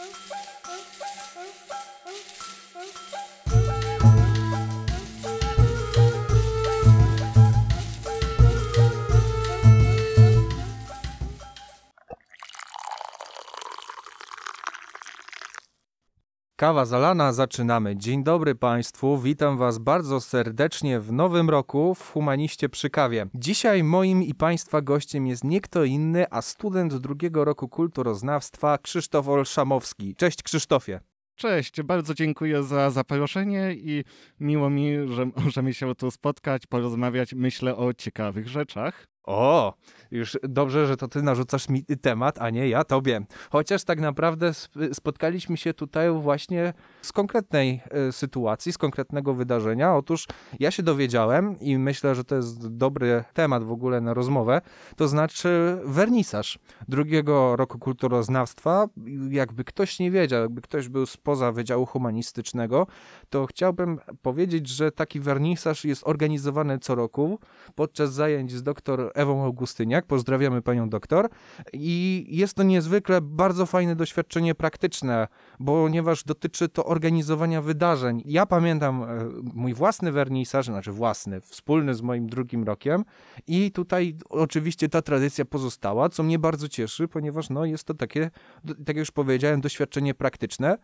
Oh. Kawa zalana, zaczynamy. Dzień dobry Państwu, witam Was bardzo serdecznie w nowym roku w Humaniście przy kawie. Dzisiaj moim i Państwa gościem jest nie kto inny, a student drugiego roku kulturoznawstwa Krzysztof Olszamowski. Cześć Krzysztofie. Cześć, bardzo dziękuję za zaproszenie i miło mi, że możemy się tu spotkać, porozmawiać, myślę o ciekawych rzeczach. O, już dobrze, że to ty narzucasz mi temat, a nie ja tobie. Chociaż tak naprawdę spotkaliśmy się tutaj właśnie z konkretnej e, sytuacji, z konkretnego wydarzenia. Otóż ja się dowiedziałem i myślę, że to jest dobry temat w ogóle na rozmowę, to znaczy wernisaż drugiego roku kulturoznawstwa. Jakby ktoś nie wiedział, jakby ktoś był spoza Wydziału Humanistycznego, to chciałbym powiedzieć, że taki wernisaż jest organizowany co roku podczas zajęć z doktor Ewą Augustyniak. Pozdrawiamy panią doktor. I jest to niezwykle bardzo fajne doświadczenie praktyczne, ponieważ dotyczy to organizowania wydarzeń. Ja pamiętam e, mój własny wernisaż, znaczy własny, wspólny z moim drugim rokiem i tutaj oczywiście ta tradycja pozostała, co mnie bardzo cieszy, ponieważ no, jest to takie, tak jak już powiedziałem, doświadczenie praktyczne.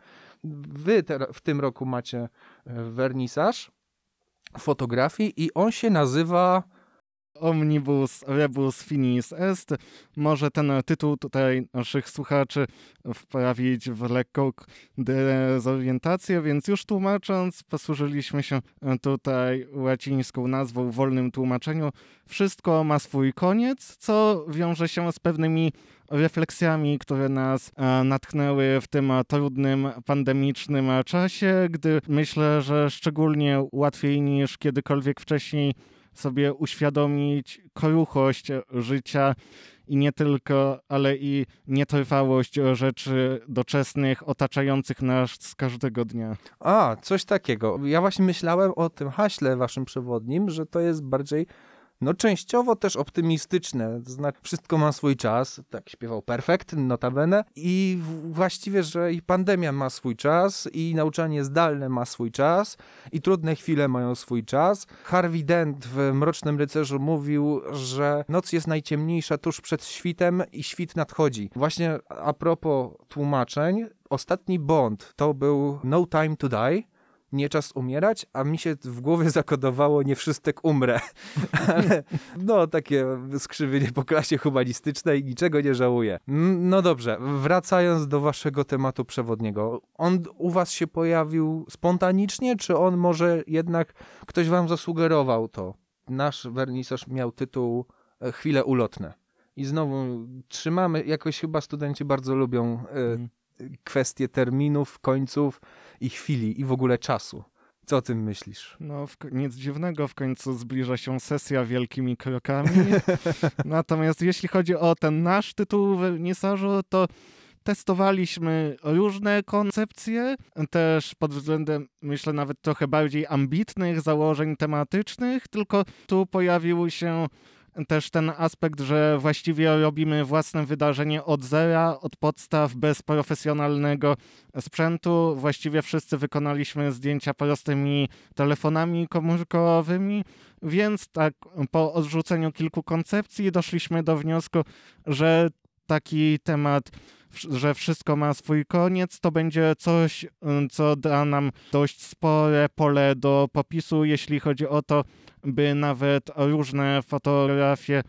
Wy w tym roku macie e, wernisaż fotografii i on się nazywa Omnibus Rebus Finis Est. Może ten tytuł tutaj naszych słuchaczy wprawić w lekką dezorientację, więc już tłumacząc, posłużyliśmy się tutaj łacińską nazwą w wolnym tłumaczeniu. Wszystko ma swój koniec, co wiąże się z pewnymi refleksjami, które nas e, natchnęły w tym trudnym, pandemicznym czasie, gdy myślę, że szczególnie łatwiej niż kiedykolwiek wcześniej sobie uświadomić kruchość życia i nie tylko, ale i nietrwałość rzeczy doczesnych otaczających nas z każdego dnia. A, coś takiego. Ja właśnie myślałem o tym haśle waszym przewodnim, że to jest bardziej no częściowo też optymistyczne, znaczy wszystko ma swój czas, tak śpiewał Perfekt, notabene i właściwie, że i pandemia ma swój czas i nauczanie zdalne ma swój czas i trudne chwile mają swój czas. Harvey Dent w Mrocznym Rycerzu mówił, że noc jest najciemniejsza tuż przed świtem i świt nadchodzi. Właśnie a propos tłumaczeń, ostatni Bond to był No Time to Die, nie czas umierać, a mi się w głowie zakodowało nie wszystek umrę. Ale no takie skrzywienie po klasie humanistycznej, niczego nie żałuję. No dobrze, wracając do waszego tematu przewodniego. On u was się pojawił spontanicznie, czy on może jednak ktoś wam zasugerował to? Nasz wernisaż miał tytuł e, Chwile ulotne. I znowu trzymamy, jakoś chyba studenci bardzo lubią y, kwestie terminów, końców i chwili i w ogóle czasu. Co o tym myślisz? No, w, nic dziwnego, w końcu zbliża się sesja wielkimi krokami. Natomiast jeśli chodzi o ten nasz tytuł wernisażu, to testowaliśmy różne koncepcje, też pod względem, myślę, nawet trochę bardziej ambitnych założeń tematycznych, tylko tu pojawił się też ten aspekt, że właściwie robimy własne wydarzenie od zera, od podstaw, bez profesjonalnego sprzętu. Właściwie wszyscy wykonaliśmy zdjęcia prostymi telefonami komórkowymi, więc tak po odrzuceniu kilku koncepcji doszliśmy do wniosku, że taki temat że wszystko ma swój koniec, to będzie coś, co da nam dość spore pole do popisu, jeśli chodzi o to, by nawet różne fotografie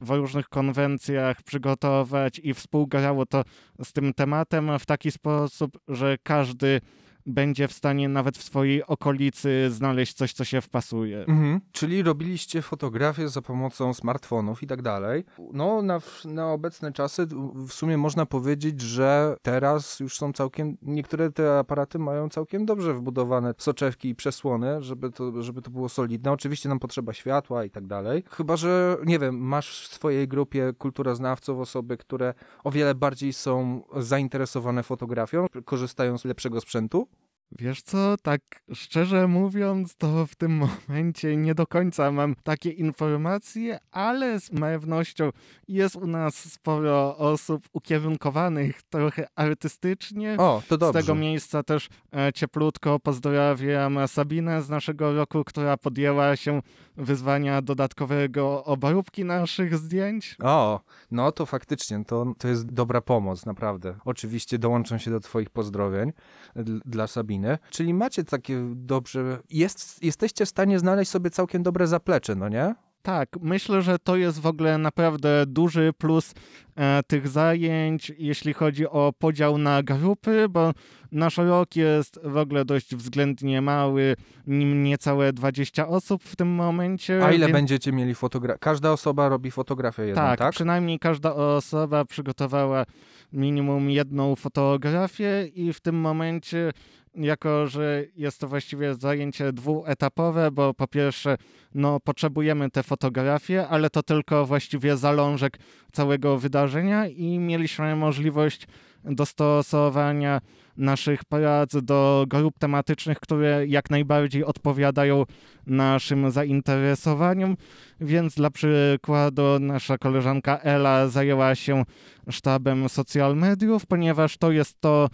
w różnych konwencjach przygotować i współgrało to z tym tematem w taki sposób, że każdy będzie w stanie nawet w swojej okolicy znaleźć coś, co się wpasuje. Mhm. Czyli robiliście fotografie za pomocą smartfonów i tak dalej. No, na, na obecne czasy w sumie można powiedzieć, że teraz już są całkiem, niektóre te aparaty mają całkiem dobrze wbudowane soczewki i przesłony, żeby to, żeby to było solidne. Oczywiście nam potrzeba światła i tak dalej. Chyba, że nie wiem, masz w swojej grupie kulturoznawców osoby, które o wiele bardziej są zainteresowane fotografią, korzystają z lepszego sprzętu? Wiesz co, tak szczerze mówiąc, to w tym momencie nie do końca mam takie informacje, ale z pewnością jest u nas sporo osób ukierunkowanych trochę artystycznie. O, to Z dobrze. tego miejsca też e, cieplutko pozdrawiam Sabinę z naszego roku, która podjęła się wyzwania dodatkowego obróbki naszych zdjęć. O, no to faktycznie, to, to jest dobra pomoc, naprawdę. Oczywiście dołączam się do twoich pozdrowień dl- dla Sabiny. Czyli macie takie dobrze, jest, jesteście w stanie znaleźć sobie całkiem dobre zaplecze, no nie? Tak, myślę, że to jest w ogóle naprawdę duży plus e, tych zajęć, jeśli chodzi o podział na grupy, bo nasz rok jest w ogóle dość względnie mały, nim niecałe 20 osób w tym momencie. A ile więc- będziecie mieli fotografii? Każda osoba robi fotografię jedną, Tak, tak? przynajmniej każda osoba przygotowała minimum jedną fotografię i w tym momencie, jako że jest to właściwie zajęcie dwuetapowe, bo po pierwsze, no potrzebujemy te fotografie, ale to tylko właściwie zalążek całego wydarzenia i mieliśmy możliwość dostosowania naszych prac do grup tematycznych, które jak najbardziej odpowiadają naszym zainteresowaniom. Więc dla przykładu nasza koleżanka Ela zajęła się sztabem social mediów, ponieważ to jest to,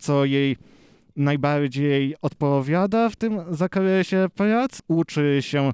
co jej najbardziej odpowiada w tym zakresie prac. Uczy się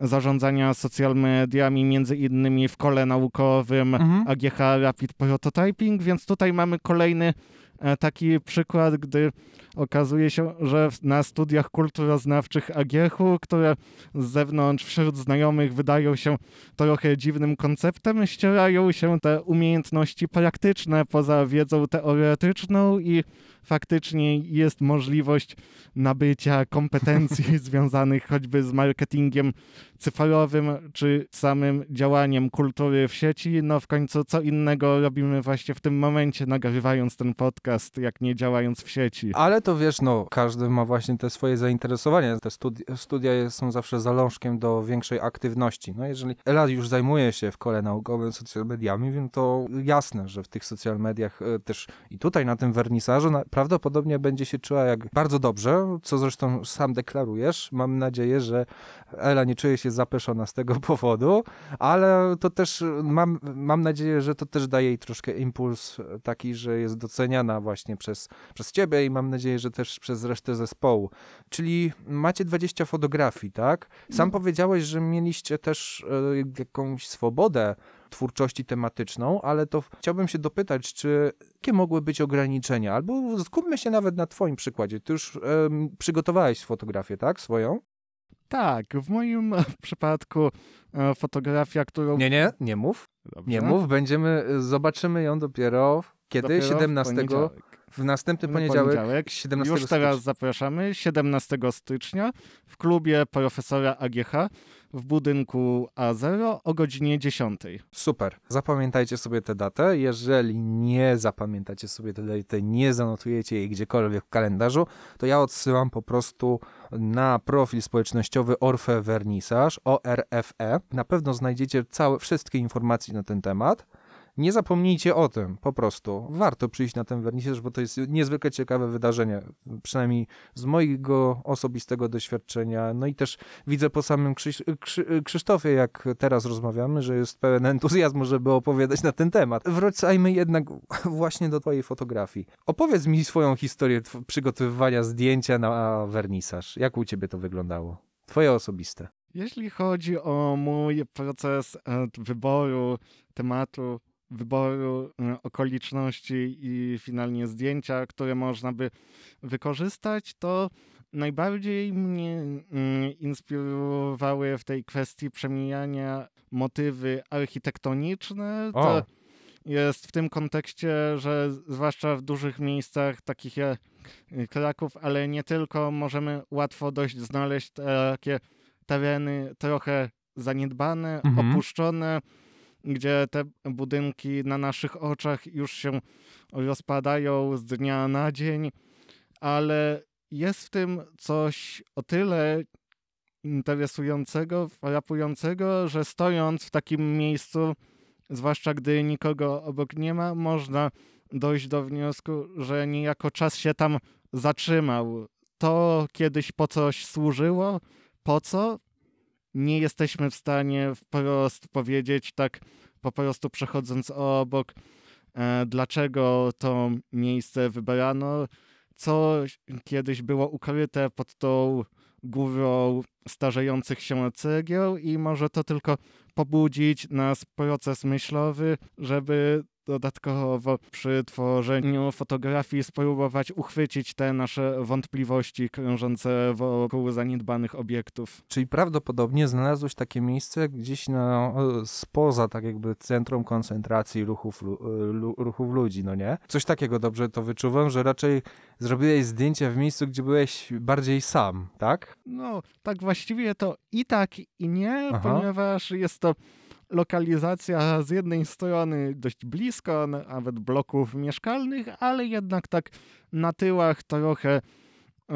zarządzania social mediami, między innymi w kole naukowym Mhm. AGH Rapid Prototyping, więc tutaj mamy kolejny e, taki przykład, gdy okazuje się, że na studiach kulturoznawczych AGH-u, które z zewnątrz wśród znajomych wydają się trochę dziwnym konceptem, ścierają się te umiejętności praktyczne poza wiedzą teoretyczną i faktycznie jest możliwość nabycia kompetencji związanych choćby z marketingiem cyfrowym czy samym działaniem kultury w sieci. No w końcu co innego robimy właśnie w tym momencie, nagrywając ten podcast, jak nie działając w sieci. Ale to wiesz, no, każdy ma właśnie te swoje zainteresowania. Te studi studia są zawsze zalążkiem do większej aktywności. No, jeżeli Ela już zajmuje się w kole naukowym social mediami, więc to jasne, że w tych social mediach e, też i tutaj na tym wernisażu na, prawdopodobnie będzie się czuła jak bardzo dobrze, co zresztą sam deklarujesz. Mam nadzieję, że Ela nie czuje się zapeszona z tego powodu, ale to też e, mam, mam nadzieję, że to też daje jej troszkę impuls e, taki, że jest doceniana właśnie przez, przez ciebie i mam nadzieję, że też przez resztę zespołu. Czyli macie 20 fotografii, tak? Sam powiedziałeś, że mieliście też e, jakąś swobodę twórczości tematyczną, ale to chciałbym się dopytać, czy jakie mogły być ograniczenia? Albo skupmy się nawet na twoim przykładzie. Ty już przygotowałeś fotografię, tak? Swoją? Tak, w moim przypadku e, fotografia, którą... Nie, nie, nie mów. Dobrze. Nie mów, będziemy, zobaczymy ją dopiero kiedy? Dopiero w 17. W następny poniedziałek, poniedziałek. 17 Już teraz stycznia. zapraszamy 17 stycznia w klubie profesora AGH w budynku A0 o godzinie 10. Super. Zapamiętajcie sobie tę datę. Jeżeli nie zapamiętacie sobie tej daty, nie zanotujecie jej gdziekolwiek w kalendarzu, to ja odsyłam po prostu na profil społecznościowy Orfe Vernissage, ORFE. Na pewno znajdziecie całe, wszystkie informacje na ten temat. Nie zapomnijcie o tym, po prostu. Warto przyjść na ten wernisaż, bo to jest niezwykle ciekawe wydarzenie, przynajmniej z mojego osobistego doświadczenia. No i też widzę po samym Krzyś, Krzy, Krzysztofie, jak teraz rozmawiamy, że jest pełen entuzjazmu, żeby opowiadać na ten temat. Wracajmy jednak właśnie do twojej fotografii. Opowiedz mi swoją historię przygotowywania zdjęcia na wernisaż. Jak u ciebie to wyglądało? Twoje osobiste. Jeśli chodzi o mój proces e, wyboru tematu, wyboru e, okoliczności i finalnie zdjęcia, które można by wykorzystać, to najbardziej mnie mm, inspirowały w tej kwestii przemijania motywy architektoniczne. O. To jest w tym kontekście, że zwłaszcza w dużych miejscach, takich jak Kraków, ale nie tylko, możemy łatwo dość znaleźć takie tereny trochę zaniedbane, Mhm. opuszczone, gdzie te budynki na naszych oczach już się rozpadają z dnia na dzień, ale jest w tym coś o tyle interesującego, frapującego, że stojąc w takim miejscu, zwłaszcza gdy nikogo obok nie ma, można dojść do wniosku, że niejako czas się tam zatrzymał. to kiedyś po coś służyło, po co, nie jesteśmy w stanie wprost powiedzieć, tak po prostu przechodząc obok, e, dlaczego to miejsce wybrano, co kiedyś było ukryte pod tą górą starzejących się cegieł i może to tylko pobudzić nas proces myślowy, żeby dodatkowo przy tworzeniu fotografii spróbować uchwycić te nasze wątpliwości krążące wokół zaniedbanych obiektów. Czyli prawdopodobnie znalazłeś takie miejsce gdzieś na, spoza tak jakby centrum koncentracji ruchów, ruchów ludzi, no nie? Coś takiego dobrze to wyczuwam, że raczej zrobiłeś zdjęcie w miejscu, gdzie byłeś bardziej sam, tak? No, tak właściwie to i tak, i nie, Aha. ponieważ jest to lokalizacja z jednej strony dość blisko, nawet bloków mieszkalnych, ale jednak tak na tyłach trochę,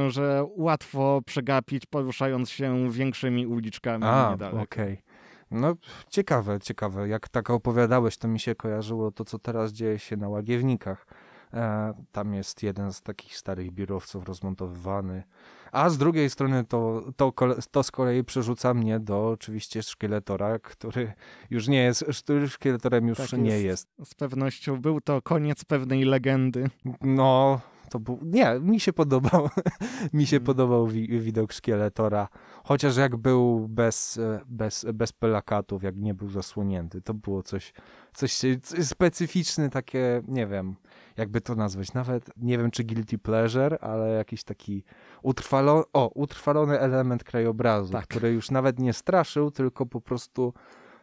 że łatwo przegapić, poruszając się większymi uliczkami A, okej. No, ciekawe, ciekawe. Jak tak opowiadałeś, to mi się kojarzyło to, co teraz dzieje się na Łagiewnikach. E, tam jest jeden z takich starych biurowców rozmontowywany. A z drugiej strony to, to, to z kolei przerzuca mnie do oczywiście szkieletora, który już nie jest, który szkieletorem już Tak nie jest. jest. Z pewnością był to koniec pewnej legendy. No, to był. Nie, mi się podobał. mi się Mhm. podobał wi widok szkieletora. Chociaż jak był bez, e, bez, bez pelakatów, jak nie był zasłonięty, to było coś, coś, specyficzne, takie, nie wiem, jakby to nazwać. Nawet nie wiem, czy guilty pleasure, ale jakiś taki utrwalo o, utrwalony element krajobrazu, Tak. który już nawet nie straszył, tylko po prostu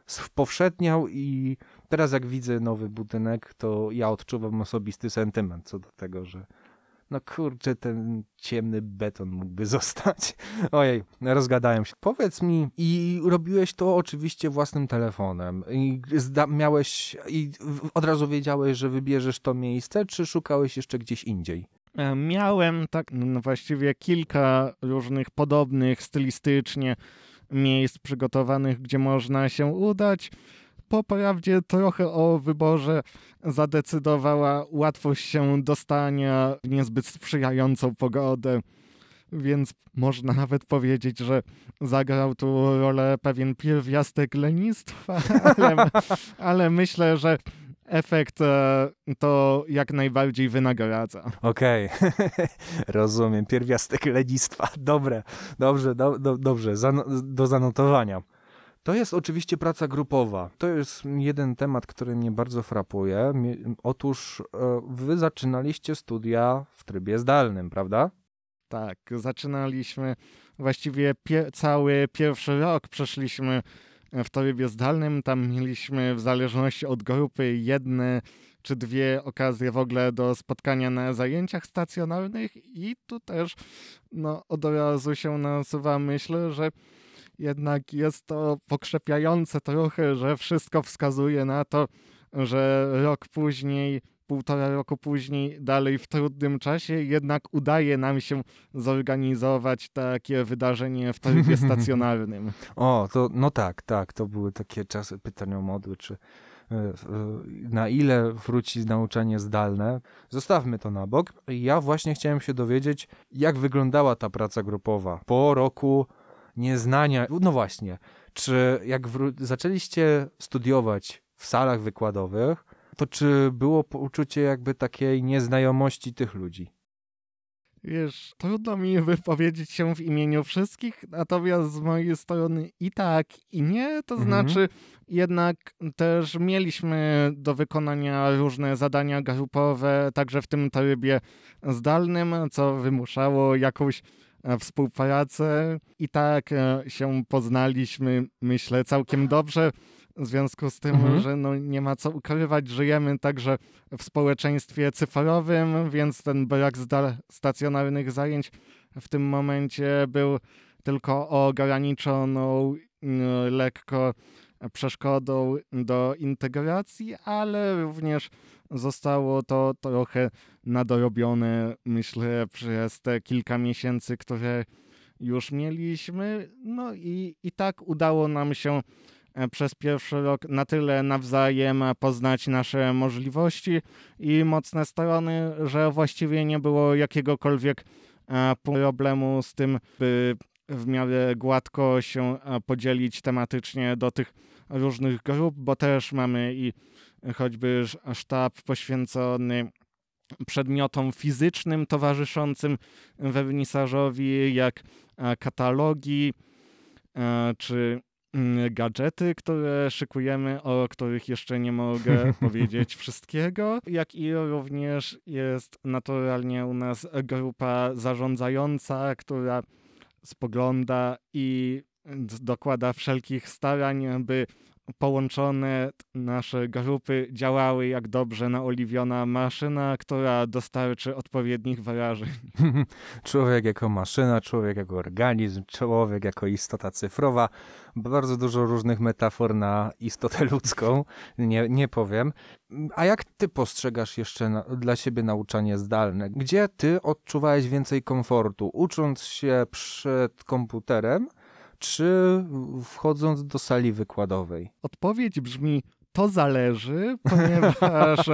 spowszedniał i teraz jak widzę nowy budynek, to ja odczuwam osobisty sentyment co do tego, że no kurczę, ten ciemny beton mógłby zostać. Ojej, rozgadałem się. Powiedz mi, i robiłeś to oczywiście własnym telefonem i miałeś, i od razu wiedziałeś, że wybierzesz to miejsce, czy szukałeś jeszcze gdzieś indziej? E, Miałem tak no właściwie kilka różnych podobnych stylistycznie miejsc przygotowanych, gdzie można się udać. Po prawdzie trochę o wyborze zadecydowała łatwość się dostania w niezbyt sprzyjającą pogodę, więc można nawet powiedzieć, że zagrał tu rolę pewien pierwiastek lenistwa, ale, ale myślę, że efekt e, to jak najbardziej wynagradza. Okej, rozumiem. Pierwiastek lenistwa. Dobre, dobrze, do, do, dobrze, Zano- do zanotowania. To jest oczywiście praca grupowa. To jest jeden temat, który mnie bardzo frapuje. Otóż e, wy zaczynaliście studia w trybie zdalnym, prawda? Tak, zaczynaliśmy właściwie pie- cały pierwszy rok przeszliśmy w trybie zdalnym. Tam mieliśmy w zależności od grupy jedne czy dwie okazje w ogóle do spotkania na zajęciach stacjonarnych i tu też no, od razu się nasuwa myśl, że jednak jest to pokrzepiające trochę, że wszystko wskazuje na to, że rok później, półtora roku później, dalej w trudnym czasie, jednak udaje nam się zorganizować takie wydarzenie w trybie stacjonarnym. O, to no tak, tak, to były takie czasy pytania modły, czy e, e, na ile wróci nauczanie zdalne. Zostawmy to na bok. Ja właśnie chciałem się dowiedzieć, jak wyglądała ta praca grupowa po roku nieznania. No właśnie, czy jak zaczęliście studiować w salach wykładowych, to czy było poczucie jakby takiej nieznajomości tych ludzi? Wiesz, trudno mi wypowiedzieć się w imieniu wszystkich, natomiast z mojej strony i tak, i nie. To Mhm. znaczy, jednak też mieliśmy do wykonania różne zadania grupowe, także w tym trybie zdalnym, co wymuszało jakąś współpracę. I tak e, się poznaliśmy, myślę, całkiem dobrze. W związku z tym, Mhm. że no nie ma co ukrywać, żyjemy także w społeczeństwie cyfrowym, więc ten brak stacjonarnych zajęć w tym momencie był tylko ograniczoną lekko przeszkodą do integracji, ale również zostało to trochę nadrobione, myślę, przez te kilka miesięcy, które już mieliśmy. No i, i tak udało nam się e, przez pierwszy rok na tyle nawzajem poznać nasze możliwości i mocne strony, że właściwie nie było jakiegokolwiek e, problemu z tym, by w miarę gładko się e, podzielić tematycznie do tych różnych grup, bo też mamy i choćby sz- sztab poświęcony przedmiotom fizycznym towarzyszącym wernisażowi, jak e, katalogi e, czy mm, gadżety, które szykujemy, o których jeszcze nie mogę powiedzieć wszystkiego, jak i również jest naturalnie u nas grupa zarządzająca, która spogląda i dokłada wszelkich starań, by połączone nasze grupy działały jak dobrze naoliwiona maszyna, która dostarczy odpowiednich wyrażeń. Człowiek jako maszyna, człowiek jako organizm, człowiek jako istota cyfrowa. Bardzo dużo różnych metafor na istotę ludzką, nie, nie powiem. A jak ty postrzegasz jeszcze na, dla siebie nauczanie zdalne? Gdzie ty odczuwałeś więcej komfortu? Ucząc się przed komputerem, czy wchodząc do sali wykładowej? Odpowiedź brzmi: to zależy, ponieważ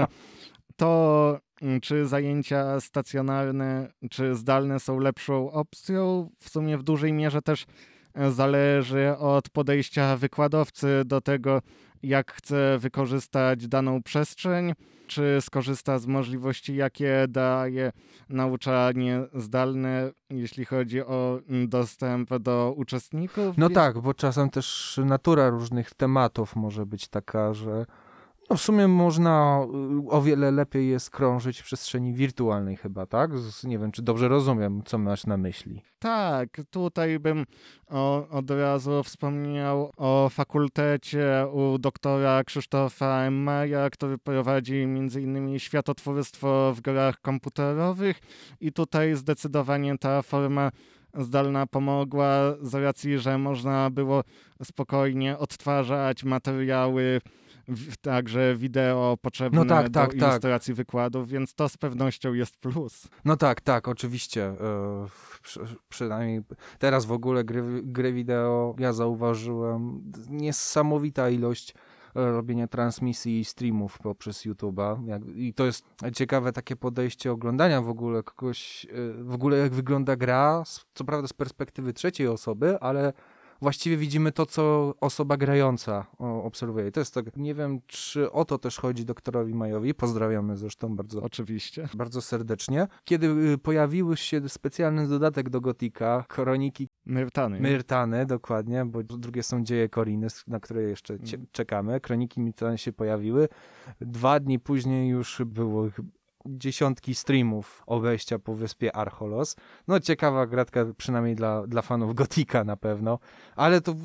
to, mm, czy zajęcia stacjonarne, czy zdalne są lepszą opcją, w sumie w dużej mierze też e, zależy od podejścia wykładowcy do tego, jak chce wykorzystać daną przestrzeń, czy skorzysta z możliwości, jakie daje nauczanie zdalne, jeśli chodzi o dostęp do uczestników. No tak, bo czasem też natura różnych tematów może być taka, że no w sumie można y, o wiele lepiej jest krążyć w przestrzeni wirtualnej chyba, tak? Nie wiem, czy dobrze rozumiem, co masz na myśli. Tak, tutaj bym o, od razu wspomniał o fakultecie u doktora Krzysztofa. Maja, który prowadzi m.in. światotwórstwo w grach komputerowych i tutaj zdecydowanie ta forma zdalna pomogła z racji, że można było spokojnie odtwarzać materiały także wideo potrzebne No tak, do tak, tak. ilustracji wykładów, więc to z pewnością jest plus. No tak, tak, oczywiście. e, Przy, przynajmniej teraz w ogóle gry, gry wideo ja zauważyłem niesamowita ilość e, robienia transmisji i streamów poprzez YouTube'a. I to jest ciekawe takie podejście oglądania w ogóle kogoś, e, w ogóle jak wygląda gra, co prawda z perspektywy trzeciej osoby, ale właściwie widzimy to, co osoba grająca obserwuje. I to jest tak, nie wiem, czy o to też chodzi doktorowi Majowi. Pozdrawiamy zresztą bardzo Oczywiście. bardzo serdecznie. Kiedy y, pojawiły się specjalny dodatek do Gotika, Kroniki Myrtany. Myrtany, dokładnie, bo drugie są Dzieje Koriny, na które jeszcze Mm. czekamy. Kroniki Myrtany się pojawiły. Dwa dni później już było dziesiątki streamów obejścia po wyspie Archolos. No ciekawa gratka, przynajmniej dla, dla fanów Gotika na pewno, ale to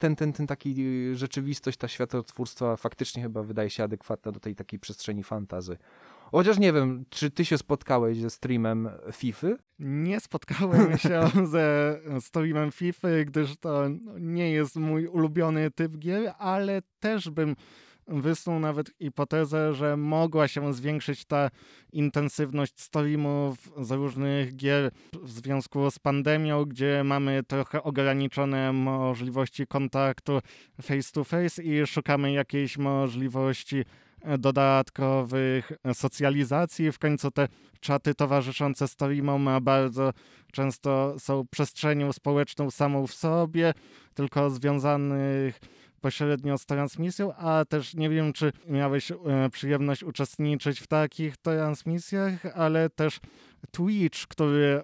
ten, ten, ten taki y, rzeczywistość, ta światotwórstwa faktycznie chyba wydaje się adekwatna do tej takiej przestrzeni fantazy. Chociaż nie wiem, czy ty się spotkałeś ze streamem FIFA? Nie spotkałem się ze streamem FIFA, gdyż to nie jest mój ulubiony typ gier, ale też bym wysnuł nawet hipotezę, że mogła się zwiększyć ta intensywność streamów z różnych gier w związku z pandemią, gdzie mamy trochę ograniczone możliwości kontaktu face to face i szukamy jakiejś możliwości dodatkowych socjalizacji. W końcu te czaty towarzyszące streamom bardzo często są przestrzenią społeczną samą w sobie, tylko związanych pośrednio z transmisją, a też nie wiem, czy miałeś e, przyjemność uczestniczyć w takich transmisjach, ale też Twitch, który e,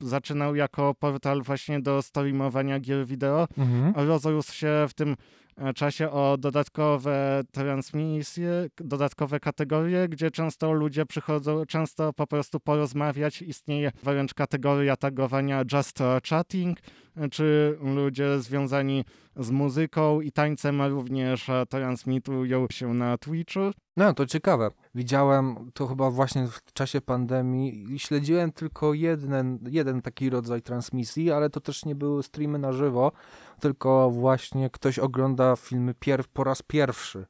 zaczynał jako portal właśnie do streamowania gier wideo, rozrósł się w tym e, czasie o dodatkowe transmisje, dodatkowe kategorie, gdzie często ludzie przychodzą, często po prostu porozmawiać. Istnieje wręcz kategoria tagowania just chatting, czy ludzie związani z muzyką i tańcem również e, transmitują się na Twitchu. No, to ciekawe. Widziałem to chyba właśnie w czasie pandemii i śledziłem tylko jeden, jeden taki rodzaj transmisji, ale to też nie były streamy na żywo, tylko właśnie ktoś ogląda filmy pier po raz pierwszy.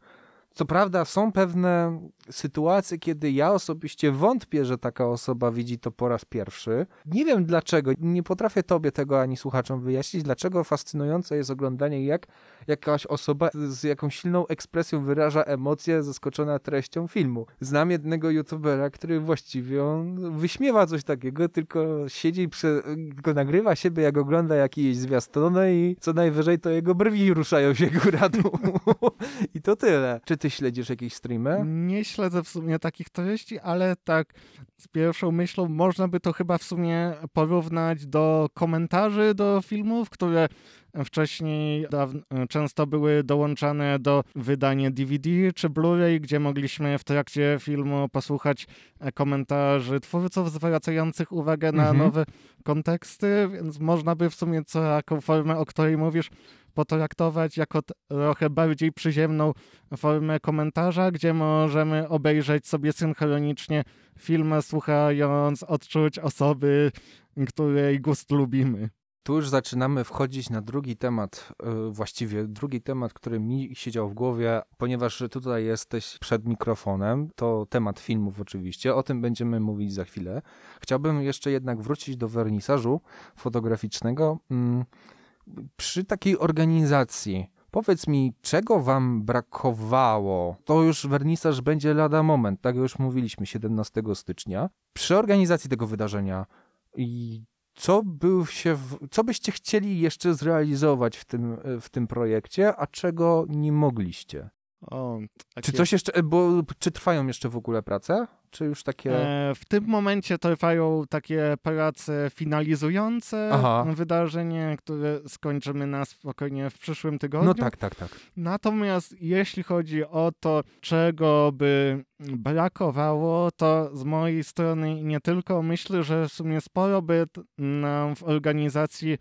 Co prawda są pewne sytuacje, kiedy ja osobiście wątpię, że taka osoba widzi to po raz pierwszy. Nie wiem dlaczego, nie potrafię tobie tego ani słuchaczom wyjaśnić, dlaczego fascynujące jest oglądanie, jak jakaś osoba z jakąś silną ekspresją wyraża emocje zaskoczona treścią filmu. Znam jednego youtubera, który właściwie on wyśmiewa coś takiego, tylko siedzi, prze, tylko nagrywa siebie, jak ogląda jakieś zwiastuny i co najwyżej to jego brwi ruszają się góra dół. I to tyle. Czy ty śledzisz jakieś streamy? Nie śledzę w sumie takich treści, ale tak z pierwszą myślą można by to chyba w sumie porównać do komentarzy do filmów, które wcześniej często były dołączane do wydania DVD czy Blu-ray, gdzie mogliśmy w trakcie filmu posłuchać komentarzy twórców zwracających uwagę na Mhm. nowe konteksty, więc można by w sumie co taką formę, o której mówisz, potraktować jako trochę bardziej przyziemną formę komentarza, gdzie możemy obejrzeć sobie synchronicznie film, słuchając odczuć osoby, której gust lubimy. Tu już zaczynamy wchodzić na drugi temat, yy, właściwie drugi temat, który mi siedział w głowie, ponieważ tutaj jesteś przed mikrofonem, to temat filmów oczywiście, o tym będziemy mówić za chwilę. Chciałbym jeszcze jednak wrócić do wernisażu fotograficznego. Przy takiej organizacji, powiedz mi, czego wam brakowało? To już wernisaż będzie lada moment, tak już mówiliśmy, 17 stycznia. Przy organizacji tego wydarzenia i co, był się w, co byście chcieli jeszcze zrealizować w tym, w tym projekcie, a czego nie mogliście? O, Czy takie- coś jeszcze, bo czy trwają jeszcze w ogóle prace? Czy już takie... E, w tym momencie trwają takie prace finalizujące Aha. wydarzenie, które skończymy na spokojnie w przyszłym tygodniu. No tak, tak, tak. Natomiast jeśli chodzi o to, czego by brakowało, to z mojej strony nie tylko myślę, że w sumie sporo by nam w organizacji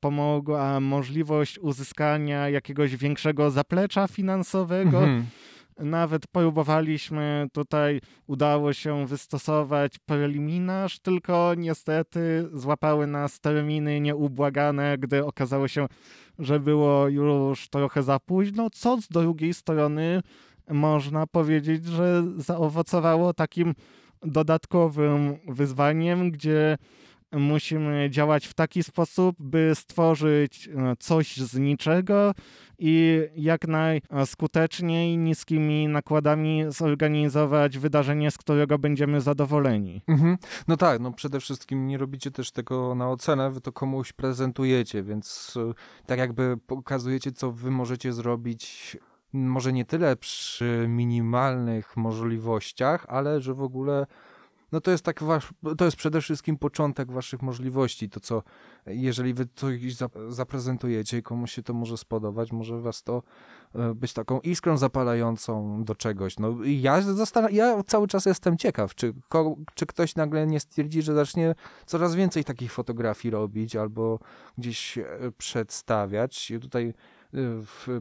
pomogła możliwość uzyskania jakiegoś większego zaplecza finansowego. Mhm. Nawet próbowaliśmy tutaj, udało się wystosować preliminarz, tylko niestety złapały nas terminy nieubłagane, gdy okazało się, że było już trochę za późno, co z drugiej strony można powiedzieć, że zaowocowało takim dodatkowym wyzwaniem, gdzie musimy działać w taki sposób, by stworzyć e, coś z niczego i jak najskuteczniej, niskimi nakładami zorganizować wydarzenie, z którego będziemy zadowoleni. Mhm. No tak, no przede wszystkim nie robicie też tego na ocenę, wy to komuś prezentujecie, więc y, tak jakby pokazujecie, co wy możecie zrobić, może nie tyle przy minimalnych możliwościach, ale że w ogóle no to jest tak wasz, to jest przede wszystkim początek waszych możliwości, to co, jeżeli wy coś zap- zaprezentujecie i komuś się to może spodobać, może was to e, być taką iskrą zapalającą do czegoś. No ja, zastan- ja cały czas jestem ciekaw, czy, ko- czy ktoś nagle nie stwierdzi, że zacznie coraz więcej takich fotografii robić albo gdzieś e, przedstawiać. Tutaj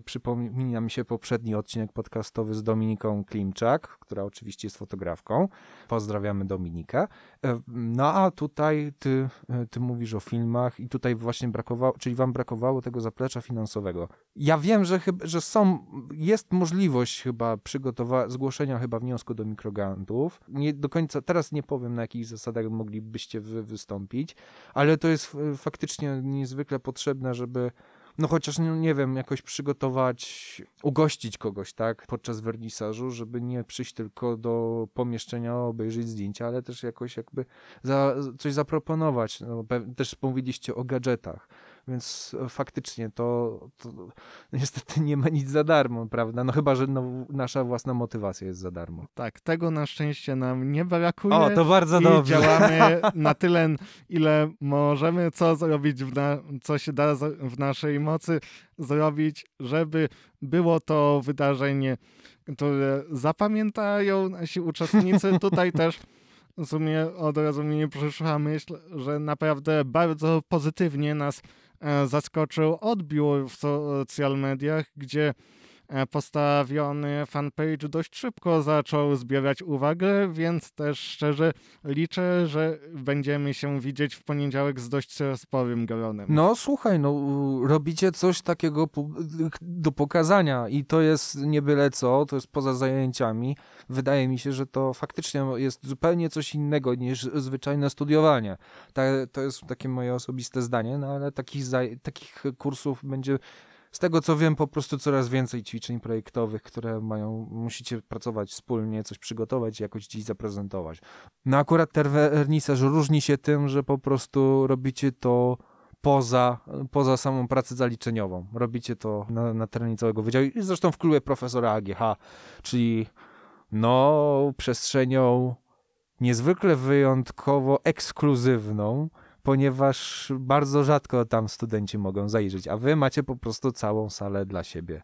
przypomina mi się poprzedni odcinek podcastowy z Dominiką Klimczak, która oczywiście jest fotografką. Pozdrawiamy Dominikę. E, No a tutaj ty, e, ty mówisz o filmach i tutaj właśnie brakowało, czyli wam brakowało tego zaplecza finansowego. Ja wiem, że, chyba, że są, jest możliwość chyba przygotowania, zgłoszenia chyba wniosku do mikrograntów. Nie do końca, teraz nie powiem na jakich zasadach moglibyście wy wystąpić, ale to jest e, faktycznie niezwykle potrzebne, żeby no chociaż, nie, wiem, jakoś przygotować, ugościć kogoś, tak, podczas wernisażu, żeby nie przyjść tylko do pomieszczenia, obejrzeć zdjęcia, ale też jakoś jakby za, coś zaproponować. No, też mówiliście o gadżetach, więc e, faktycznie to, to niestety nie ma nic za darmo, prawda? No chyba, że no, nasza własna motywacja jest za darmo. Tak, tego na szczęście nam nie brakuje. O, to bardzo I dobrze. działamy na tyle, ile możemy, co zrobić, w na, co się da w naszej mocy zrobić, żeby było to wydarzenie, które zapamiętają nasi uczestnicy. Tutaj też w sumie od razu mi przyszła myśl, że naprawdę bardzo pozytywnie nas zaskoczył odbiór w social mediach, gdzie e, postawiony fanpage dość szybko zaczął zbierać uwagę, więc też szczerze liczę, że będziemy się widzieć w poniedziałek z dość sporym gronem. No słuchaj, no robicie coś takiego do pokazania i to jest nie byle co, to jest poza zajęciami. Wydaje mi się, że to faktycznie jest zupełnie coś innego niż zwyczajne studiowanie. to jest takie moje osobiste zdanie, no ale takich, takich kursów będzie z tego co wiem, po prostu coraz więcej ćwiczeń projektowych, które mają, musicie pracować wspólnie, coś przygotować jakoś dziś zaprezentować. No akurat ten różni się tym, że po prostu robicie to poza, poza samą pracę zaliczeniową. Robicie to na, na terenie całego wydziału i zresztą w klubie profesora AGH, czyli no przestrzenią niezwykle wyjątkowo ekskluzywną, ponieważ bardzo rzadko tam studenci mogą zajrzeć, a wy macie po prostu całą salę dla siebie.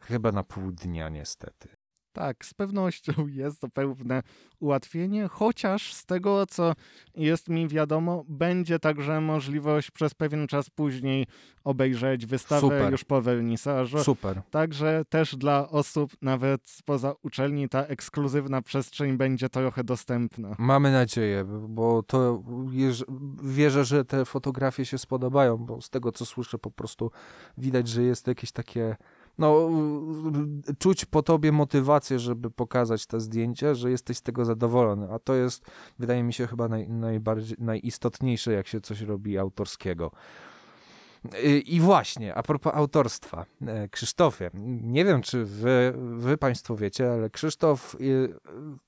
Chyba na pół dnia niestety. Tak, z pewnością jest to pewne ułatwienie, chociaż z tego, co jest mi wiadomo, będzie także możliwość przez pewien czas później obejrzeć wystawę Super. już po wernisażu. Super. Także też dla osób nawet spoza uczelni ta ekskluzywna przestrzeń będzie trochę dostępna. Mamy nadzieję, bo to wierzę, że te fotografie się spodobają, bo z tego, co słyszę, po prostu widać, że jest jakieś takie no, czuć po tobie motywację, żeby pokazać te zdjęcia, że jesteś z tego zadowolony, a to jest, wydaje mi się, chyba naj, najbardziej, najistotniejsze, jak się coś robi autorskiego. I właśnie, a propos autorstwa, e, Krzysztofie, nie wiem, czy wy, wy Państwo wiecie, ale Krzysztof e,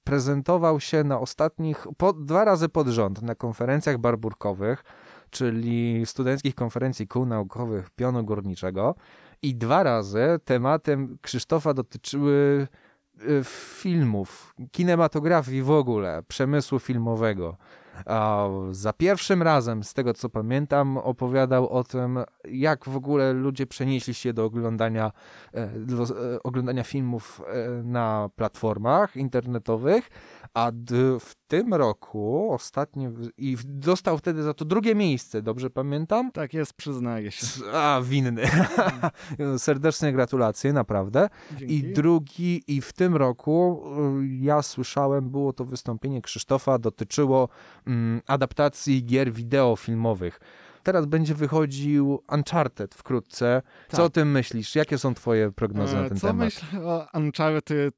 prezentował się na ostatnich, po, dwa razy pod rząd na konferencjach barburkowych, czyli studenckich konferencji kół naukowych pionu górniczego. I dwa razy tematem Krzysztofa dotyczyły y, filmów, kinematografii w ogóle, przemysłu filmowego. Za pierwszym razem, z tego co pamiętam, opowiadał o tym, jak w ogóle ludzie przenieśli się do oglądania, e, do e, oglądania filmów e, na platformach internetowych, a w tym roku ostatnio i dostał wtedy za to drugie miejsce, dobrze pamiętam? Tak jest, przyznaję się. A, winny. Serdeczne gratulacje, naprawdę. Dzięki. I drugi, i w tym roku y, ja słyszałem, było to wystąpienie Krzysztofa, dotyczyło mm, adaptacji gier wideo filmowych. Teraz będzie wychodził Uncharted wkrótce. Co tak. o tym myślisz? Jakie są twoje prognozy na e, ten Co temat? Co myślę o Uncharted?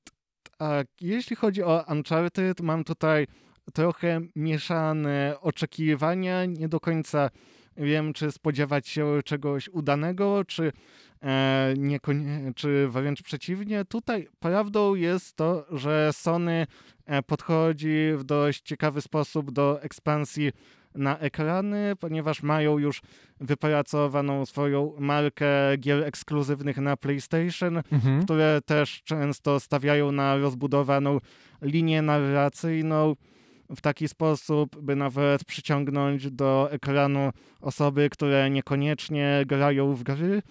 A jeśli chodzi o Uncharted, mam tutaj trochę mieszane oczekiwania. Nie do końca wiem, czy spodziewać się czegoś udanego, czy, e, czy wręcz przeciwnie. Tutaj prawdą jest to, że Sony e, podchodzi w dość ciekawy sposób do ekspansji na ekrany, ponieważ mają już wypracowaną swoją markę gier ekskluzywnych na PlayStation, mhm. które też często stawiają na rozbudowaną linię narracyjną w taki sposób, by nawet przyciągnąć do ekranu osoby, które niekoniecznie grają w gry.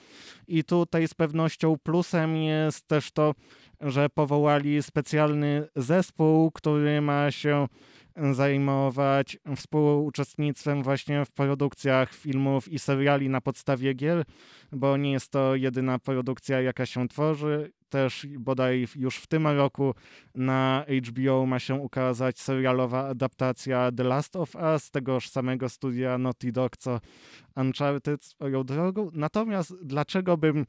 I tutaj z pewnością plusem jest też to, że powołali specjalny zespół, który ma się zajmować współuczestnictwem właśnie w produkcjach filmów i seriali na podstawie gier, bo nie jest to jedyna produkcja, jaka się tworzy też bodaj już w tym roku na HBO ma się ukazać serialowa adaptacja The Last of Us, tegoż samego studia Naughty Dog, co Uncharted swoją drogą. Natomiast dlaczego bym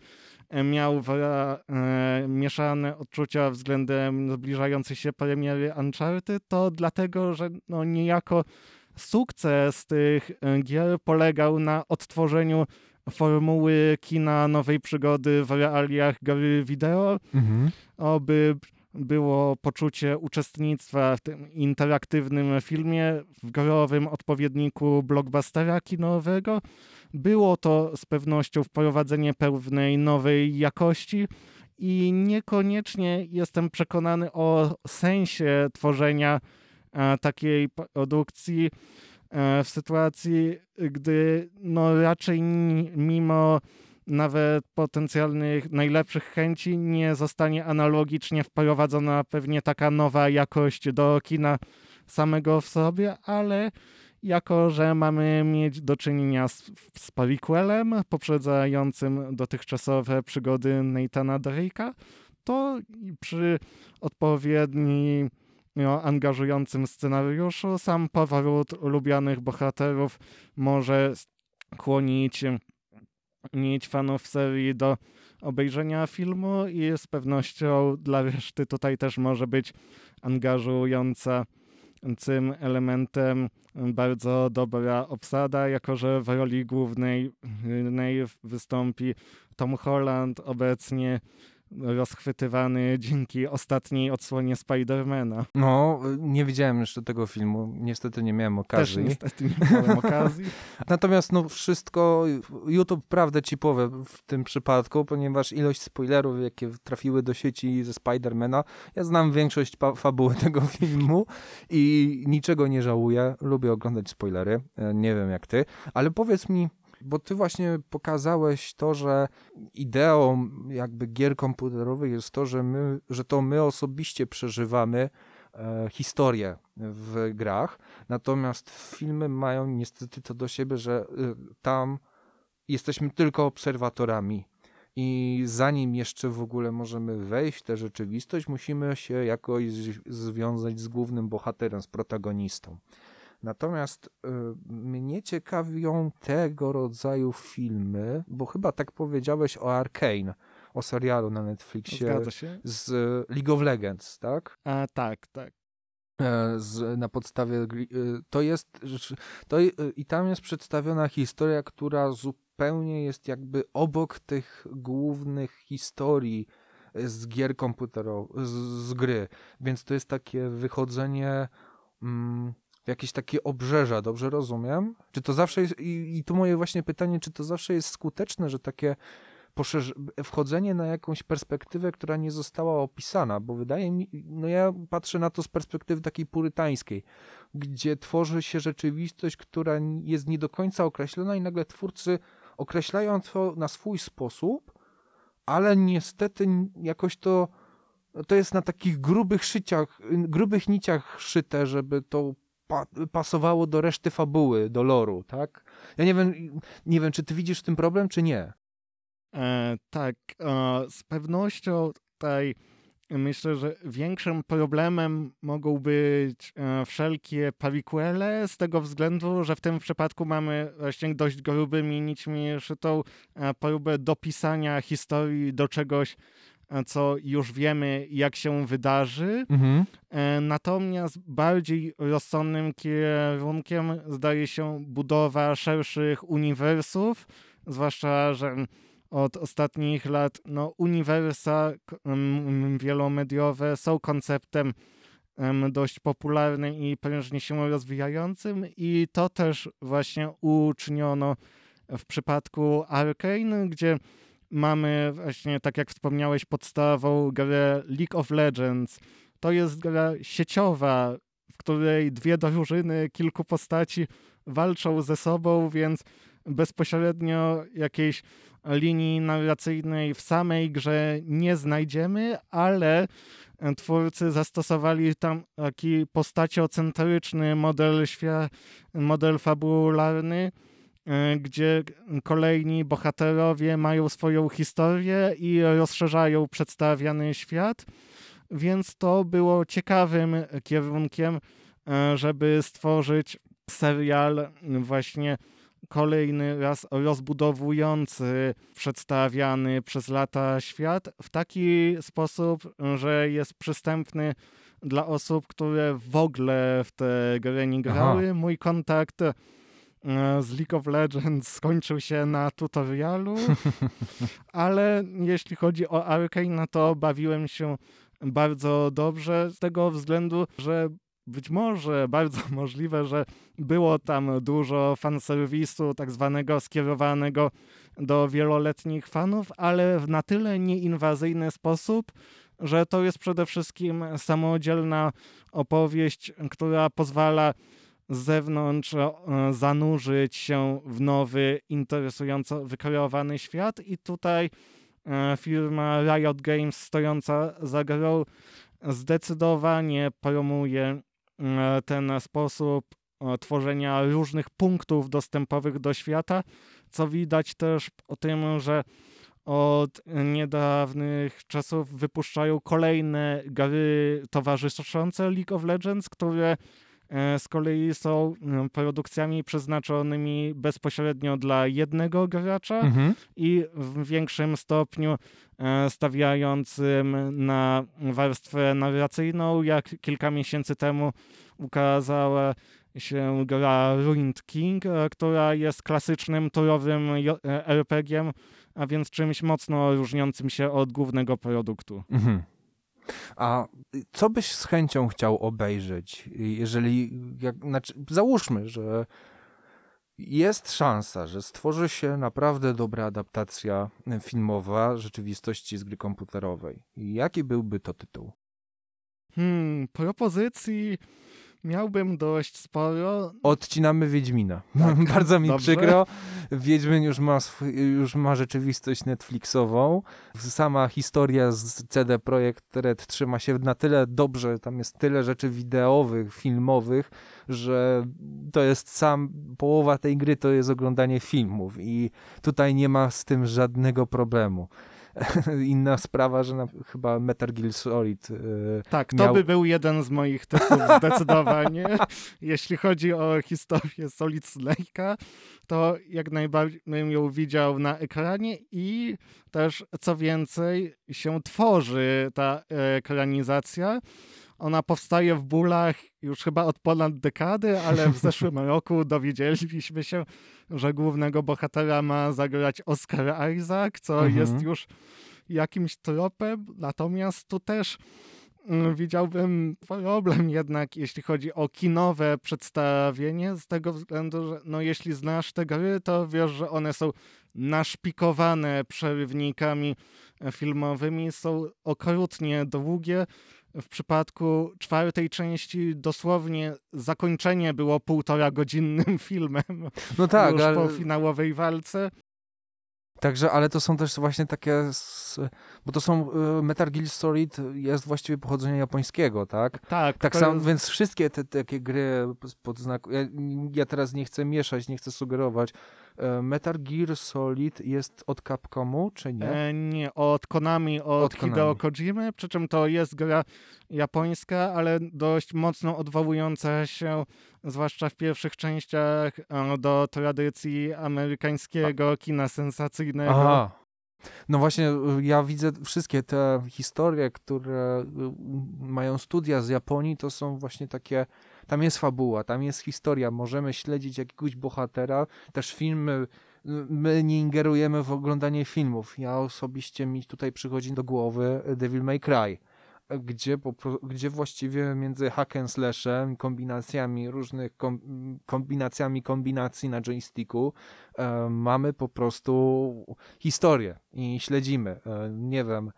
e, miał e, mieszane odczucia względem zbliżającej się premiery Uncharted, to dlatego, że no niejako sukces tych e, gier polegał na odtworzeniu formuły kina nowej przygody w realiach gry wideo, mhm. oby było poczucie uczestnictwa w tym interaktywnym filmie, w growym odpowiedniku blockbustera kinowego. Było to z pewnością wprowadzenie pewnej nowej jakości i niekoniecznie jestem przekonany o sensie tworzenia e, takiej produkcji w sytuacji, gdy no raczej mimo nawet potencjalnych najlepszych chęci nie zostanie analogicznie wprowadzona pewnie taka nowa jakość do kina samego w sobie, ale jako że mamy mieć do czynienia z, z prequelem poprzedzającym dotychczasowe przygody Nathana Drake'a, to przy odpowiednim no, angażującym scenariuszu. Sam powrót lubianych bohaterów. Może skłonić mieć fanów serii do obejrzenia filmu i z pewnością dla reszty tutaj też może być angażująca tym elementem. Bardzo dobra obsada, jako że w roli głównej wystąpi Tom Holland, obecnie rozchwytywany dzięki ostatniej odsłonie Spidermana. No, nie widziałem jeszcze tego filmu. Niestety nie miałem okazji. Też niestety nie miałem okazji. Natomiast no wszystko, YouTube prawdę cipowe w tym przypadku, ponieważ ilość spoilerów, jakie trafiły do sieci ze Spidermana, ja znam większość fabuły tego filmu i niczego nie żałuję. Lubię oglądać spoilery. E, nie wiem jak ty, ale powiedz mi, bo ty właśnie pokazałeś to, że ideą jakby gier komputerowych jest to, że, my, że to my osobiście przeżywamy e, historię w grach, natomiast filmy mają niestety to do siebie, że e, tam jesteśmy tylko obserwatorami. I zanim jeszcze w ogóle możemy wejść w tę rzeczywistość, musimy się jakoś związać z głównym bohaterem, z protagonistą. Natomiast y, mnie ciekawią tego rodzaju filmy, bo chyba tak powiedziałeś o Arkane, o serialu na Netflixie z League of Legends, tak? A, tak, tak. E, z, na podstawie y, to jest to y, i tam jest przedstawiona historia, która zupełnie jest jakby obok tych głównych historii z gier komputerowych, z, z gry, więc to jest takie wychodzenie mm, jakieś takie obrzeża, dobrze rozumiem? Czy to zawsze jest, i, i tu moje właśnie pytanie, czy to zawsze jest skuteczne, że takie wchodzenie na jakąś perspektywę, która nie została opisana, bo wydaje mi, no ja patrzę na to z perspektywy takiej purytańskiej, gdzie tworzy się rzeczywistość, która jest nie do końca określona i nagle twórcy określają to na swój sposób, ale niestety jakoś to to jest na takich grubych szyciach, grubych niciach szyte, żeby to pa pasowało do reszty fabuły, do loru, tak? Ja nie wiem, nie wiem, czy ty widzisz w tym problem, czy nie? E, tak, e, z pewnością tutaj myślę, że większym problemem mogą być e, wszelkie prequele z tego względu, że w tym przypadku mamy właśnie dość grubymi nićmi szytą e, próbę dopisania historii do czegoś co już wiemy, jak się wydarzy. Mhm. E, natomiast bardziej rozsądnym kierunkiem zdaje się budowa szerszych uniwersów, zwłaszcza, że od ostatnich lat no, uniwersa wielomediowe są konceptem dość popularnym i prężnie się rozwijającym i to też właśnie uczyniono w przypadku Arkane, gdzie mamy właśnie, tak jak wspomniałeś, podstawową grę League of Legends. To jest gra sieciowa, w której dwie drużyny, kilku postaci walczą ze sobą, więc bezpośrednio jakiejś linii narracyjnej w samej grze nie znajdziemy, ale twórcy zastosowali tam taki postaciocentryczny model, model fabularny, gdzie kolejni bohaterowie mają swoją historię i rozszerzają przedstawiany świat, więc to było ciekawym kierunkiem, e, żeby stworzyć serial właśnie kolejny raz rozbudowujący przedstawiany przez lata świat w taki sposób, że jest przystępny dla osób, które w ogóle w te gry nie grały. Aha. Mój kontakt z League of Legends skończył się na tutorialu, ale jeśli chodzi o Arkane, no to bawiłem się bardzo dobrze z tego względu, że być może, bardzo możliwe, że było tam dużo fanserwisu tak zwanego skierowanego do wieloletnich fanów, ale w na tyle nieinwazyjny sposób, że to jest przede wszystkim samodzielna opowieść, która pozwala z zewnątrz e, zanurzyć się w nowy, interesująco wykreowany świat. I tutaj e, firma Riot Games stojąca za grą zdecydowanie promuje e, ten sposób tworzenia różnych punktów dostępowych do świata, co widać też o tym, że od niedawnych czasów wypuszczają kolejne gry towarzyszące League of Legends, które z kolei są mm, produkcjami przeznaczonymi bezpośrednio dla jednego gracza Mhm. i w większym stopniu e, stawiającym na warstwę narracyjną, jak kilka miesięcy temu ukazała się gra Ruined King, e, która jest klasycznym turowym e, RPG-iem, a więc czymś mocno różniącym się od głównego produktu. Mhm. A co byś z chęcią chciał obejrzeć, jeżeli, jak, znaczy, załóżmy, że jest szansa, że stworzy się naprawdę dobra adaptacja filmowa rzeczywistości z gry komputerowej. Jaki byłby to tytuł? Hmm, propozycji miałbym dość sporo. Odcinamy Wiedźmina. Tak, Bardzo mi dobrze. przykro. Wiedźmin już ma, swój, już ma rzeczywistość Netflixową. Sama historia z CD Projekt Red trzyma się na tyle dobrze, tam jest tyle rzeczy wideowych, filmowych, że to jest sam, połowa tej gry to jest oglądanie filmów i tutaj nie ma z tym żadnego problemu. Inna sprawa, że na, chyba Metal Gear Solid y, Tak, to miał- by był jeden z moich tytułów zdecydowanie. Jeśli chodzi o historię Solid Snake'a, to jak najbardziej bym ją widział na ekranie i też co więcej się tworzy ta ekranizacja. Ona powstaje w bólach już chyba od ponad dekady, ale w zeszłym roku dowiedzieliśmy się, że głównego bohatera ma zagrać Oscar Isaac, co Mhm. jest już jakimś tropem. Natomiast tu też mm, widziałbym problem jednak, jeśli chodzi o kinowe przedstawienie, z tego względu, że no, jeśli znasz te gry, to wiesz, że one są naszpikowane przerywnikami filmowymi, są okrutnie długie. W przypadku czwartej części dosłownie zakończenie było półtora godzinnym filmem no tak, już ale... po finałowej walce. Także, ale to są też właśnie takie, bo to są, y, Metal Gear Solid jest właściwie pochodzenia japońskiego, tak? Tak, Tak samo, jest- więc wszystkie te takie gry pod znaku, ja, ja teraz nie chcę mieszać, nie chcę sugerować, Metal Gear Solid jest od Capcomu, czy nie? E, nie, od Konami, od, Od Konami. Hideo Kojimy, przy czym to jest gra japońska, ale dość mocno odwołująca się, zwłaszcza w pierwszych częściach, e, do tradycji amerykańskiego kina sensacyjnego. Aha. No właśnie, y, ja widzę wszystkie te historie, które y, mają studia z Japonii, to są właśnie takie, tam jest fabuła, tam jest historia, możemy śledzić jakiegoś bohatera, też filmy, my nie ingerujemy w oglądanie filmów. Ja osobiście mi tutaj przychodzi do głowy Devil May Cry, gdzie, gdzie właściwie między hack and slashem, kombinacjami różnych kom, kombinacjami kombinacji na joysticku e, mamy po prostu historię i śledzimy. E, nie wiem,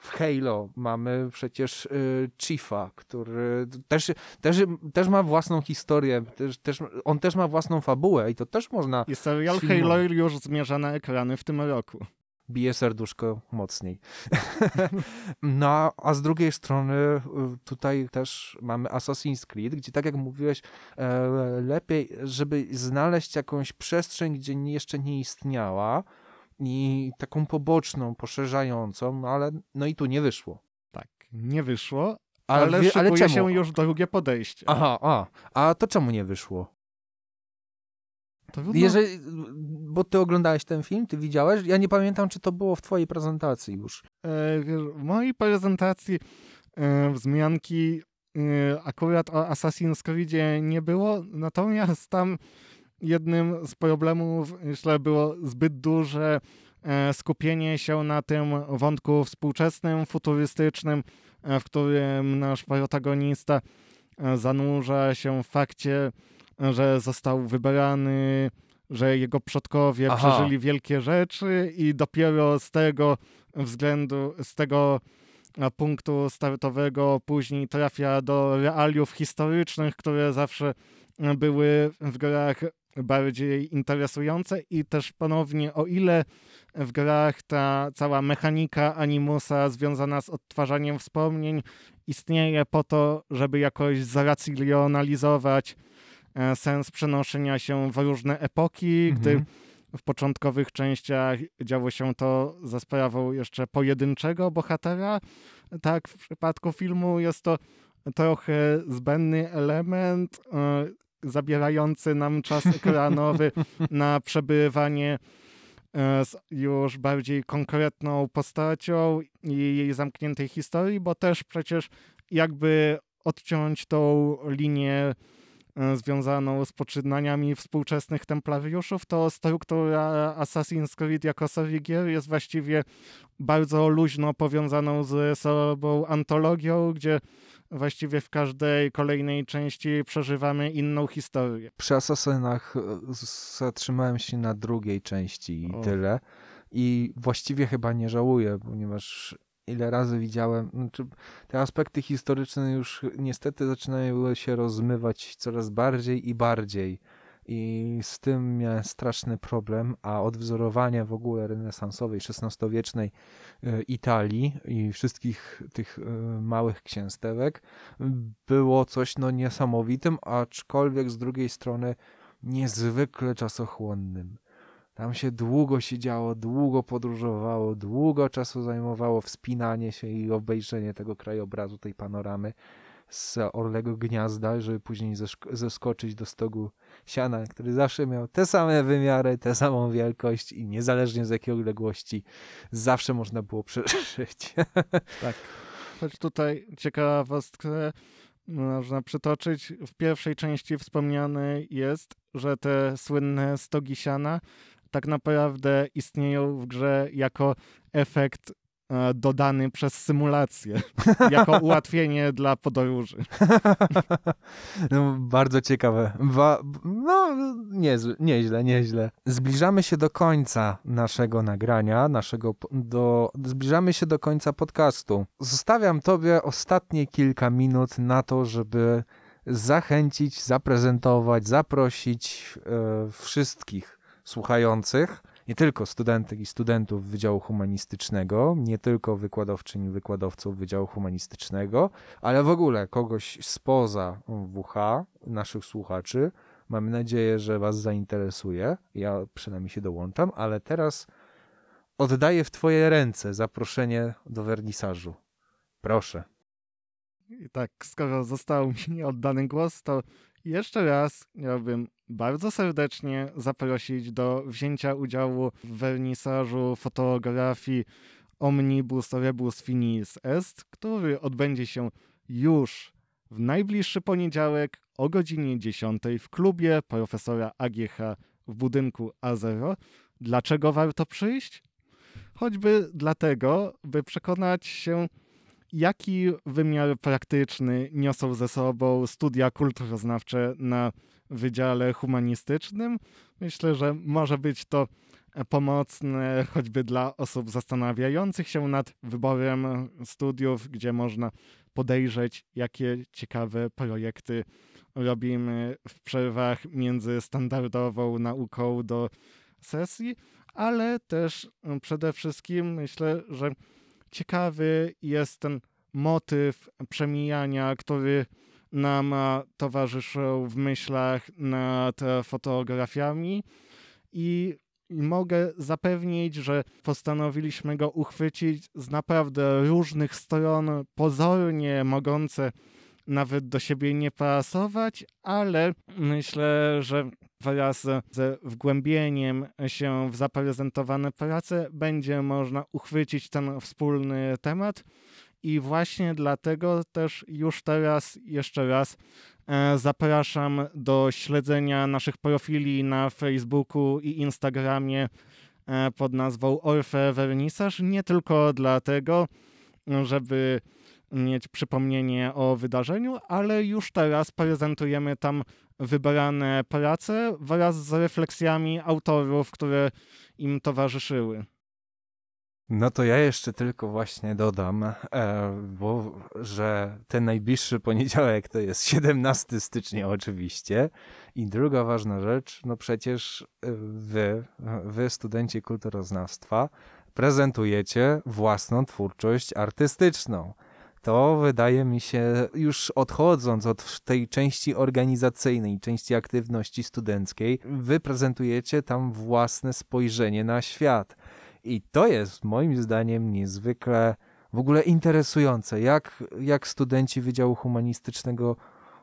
w Halo mamy przecież y, Chiefa, który też, też, też ma własną historię, też, też, on też ma własną fabułę i to też można I serial. Halo już zmierza na ekrany w tym roku. bije serduszko mocniej. no, a z drugiej strony y, tutaj też mamy Assassin's Creed, gdzie tak jak mówiłeś, e, lepiej, żeby znaleźć jakąś przestrzeń, gdzie jeszcze nie istniała i taką poboczną, poszerzającą, no ale no i tu nie wyszło. Tak, nie wyszło, Ale, ale, wie- ale czemu? się już drugie podejście. Aha, a, a to czemu nie wyszło? To trudno- Jeżeli, bo ty oglądałeś ten film, ty widziałeś? Ja nie pamiętam, czy to było w twojej prezentacji już. E, wiesz, w mojej prezentacji e, wzmianki e, akurat o Assassin's Creedzie nie było, natomiast tam jednym z problemów, myślę, było zbyt duże e, skupienie się na tym wątku współczesnym, futurystycznym, e, w którym nasz protagonista e, zanurza się w fakcie, że został wybrany, że jego przodkowie Aha. przeżyli wielkie rzeczy i dopiero z tego względu, z tego punktu startowego później trafia do realiów historycznych, które zawsze były w grach bardziej interesujące i też ponownie o ile w grach ta cała mechanika animusa związana z odtwarzaniem wspomnień istnieje po to, żeby jakoś zracjonalizować e, sens przenoszenia się w różne epoki, gdy Mhm. w początkowych częściach działo się to za sprawą jeszcze pojedynczego bohatera. Tak, w przypadku filmu jest to trochę zbędny element, e, zabierający nam czas ekranowy na przebywanie e, z już bardziej konkretną postacią i jej zamkniętej historii, bo też przecież jakby odciąć tą linię e, związaną z poczynaniami współczesnych templariuszów, to struktura Assassin's Creed jako serii gier jest właściwie bardzo luźno powiązaną ze sobą antologią, gdzie właściwie w każdej kolejnej części przeżywamy inną historię. Przy Asasynach e, zatrzymałem się na drugiej części i O. tyle. I właściwie chyba nie żałuję, ponieważ ile razy widziałem, znaczy te aspekty historyczne już niestety zaczynają się rozmywać coraz bardziej i bardziej. I z tym miałem straszny problem, a odwzorowanie w ogóle renesansowej, XVI-wiecznej e, Italii i wszystkich tych e, małych księstewek było coś no niesamowitym, aczkolwiek z drugiej strony niezwykle czasochłonnym. Tam się długo siedziało, długo podróżowało, długo czasu zajmowało wspinanie się i obejrzenie tego krajobrazu, tej panoramy z Orlego Gniazda, żeby później zeskoczyć do stogu siana, który zawsze miał te same wymiary, tę samą wielkość i niezależnie z jakiej odległości zawsze można było przeżyć. Tak. Choć tutaj ciekawostkę można przytoczyć. W pierwszej części wspomniane jest, że te słynne stogi siana tak naprawdę istnieją w grze jako efekt dodany przez symulację, jako ułatwienie dla podróży. No, bardzo ciekawe. Ba- no, nieźle, nieźle. Zbliżamy się do końca naszego nagrania, naszego do, zbliżamy się do końca podcastu. Zostawiam tobie ostatnie kilka minut na to, żeby zachęcić, zaprezentować, zaprosić e, wszystkich słuchających, nie tylko studentek i studentów Wydziału Humanistycznego, nie tylko wykładowczyń i wykładowców Wydziału Humanistycznego, ale w ogóle kogoś spoza WH, naszych słuchaczy. Mamy nadzieję, że Was zainteresuje. Ja przynajmniej się dołączam, ale teraz oddaję w Twoje ręce zaproszenie do wernisażu. Proszę. I tak, skoro został mi oddany głos, to jeszcze raz chciałbym bardzo serdecznie zaprosić do wzięcia udziału w wernisażu fotografii Omnibus Rebus Finis Est, który odbędzie się już w najbliższy poniedziałek o godzinie 10 w klubie profesora AGH w budynku A0. Dlaczego warto przyjść? Choćby dlatego, by przekonać się, jaki wymiar praktyczny niosą ze sobą studia kulturoznawcze na Wydziale Humanistycznym. Myślę, że może być to pomocne choćby dla osób zastanawiających się nad wyborem studiów, gdzie można podejrzeć, jakie ciekawe projekty robimy w przerwach między standardową nauką do sesji, ale też przede wszystkim myślę, że ciekawy jest ten motyw przemijania, który nam e, towarzyszył w myślach nad e, fotografiami. I i mogę zapewnić, że postanowiliśmy go uchwycić z naprawdę różnych stron, pozornie mogące nawet do siebie nie pasować, ale myślę, że wraz ze wgłębieniem się w zaprezentowane prace będzie można uchwycić ten wspólny temat. I właśnie dlatego też już teraz jeszcze raz e, zapraszam do śledzenia naszych profili na Facebooku i Instagramie e, pod nazwą Orfe Vernisaż. Nie tylko dlatego, żeby mieć przypomnienie o wydarzeniu, ale już teraz prezentujemy tam wybrane prace wraz z refleksjami autorów, które im towarzyszyły. No to ja jeszcze tylko właśnie dodam, e, bo, że ten najbliższy poniedziałek to jest 17 stycznia oczywiście. I druga ważna rzecz, no przecież e, wy, wy studenci kulturoznawstwa, prezentujecie własną twórczość artystyczną. To wydaje mi się, już odchodząc od tej części organizacyjnej, części aktywności studenckiej, wy prezentujecie tam własne spojrzenie na świat. I to jest moim zdaniem niezwykle w ogóle interesujące, jak, jak studenci Wydziału Humanistycznego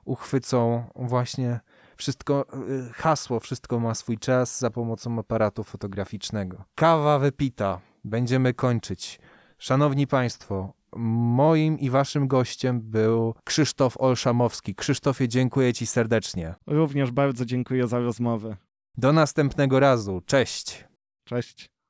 uchwycą właśnie wszystko, y, hasło, wszystko ma swój czas za pomocą aparatu fotograficznego. Kawa wypita, będziemy kończyć. Szanowni Państwo, moim i Waszym gościem był Krzysztof Olszamowski. Krzysztofie, dziękuję Ci serdecznie. Również bardzo dziękuję za rozmowę. Do następnego razu. Cześć. Cześć.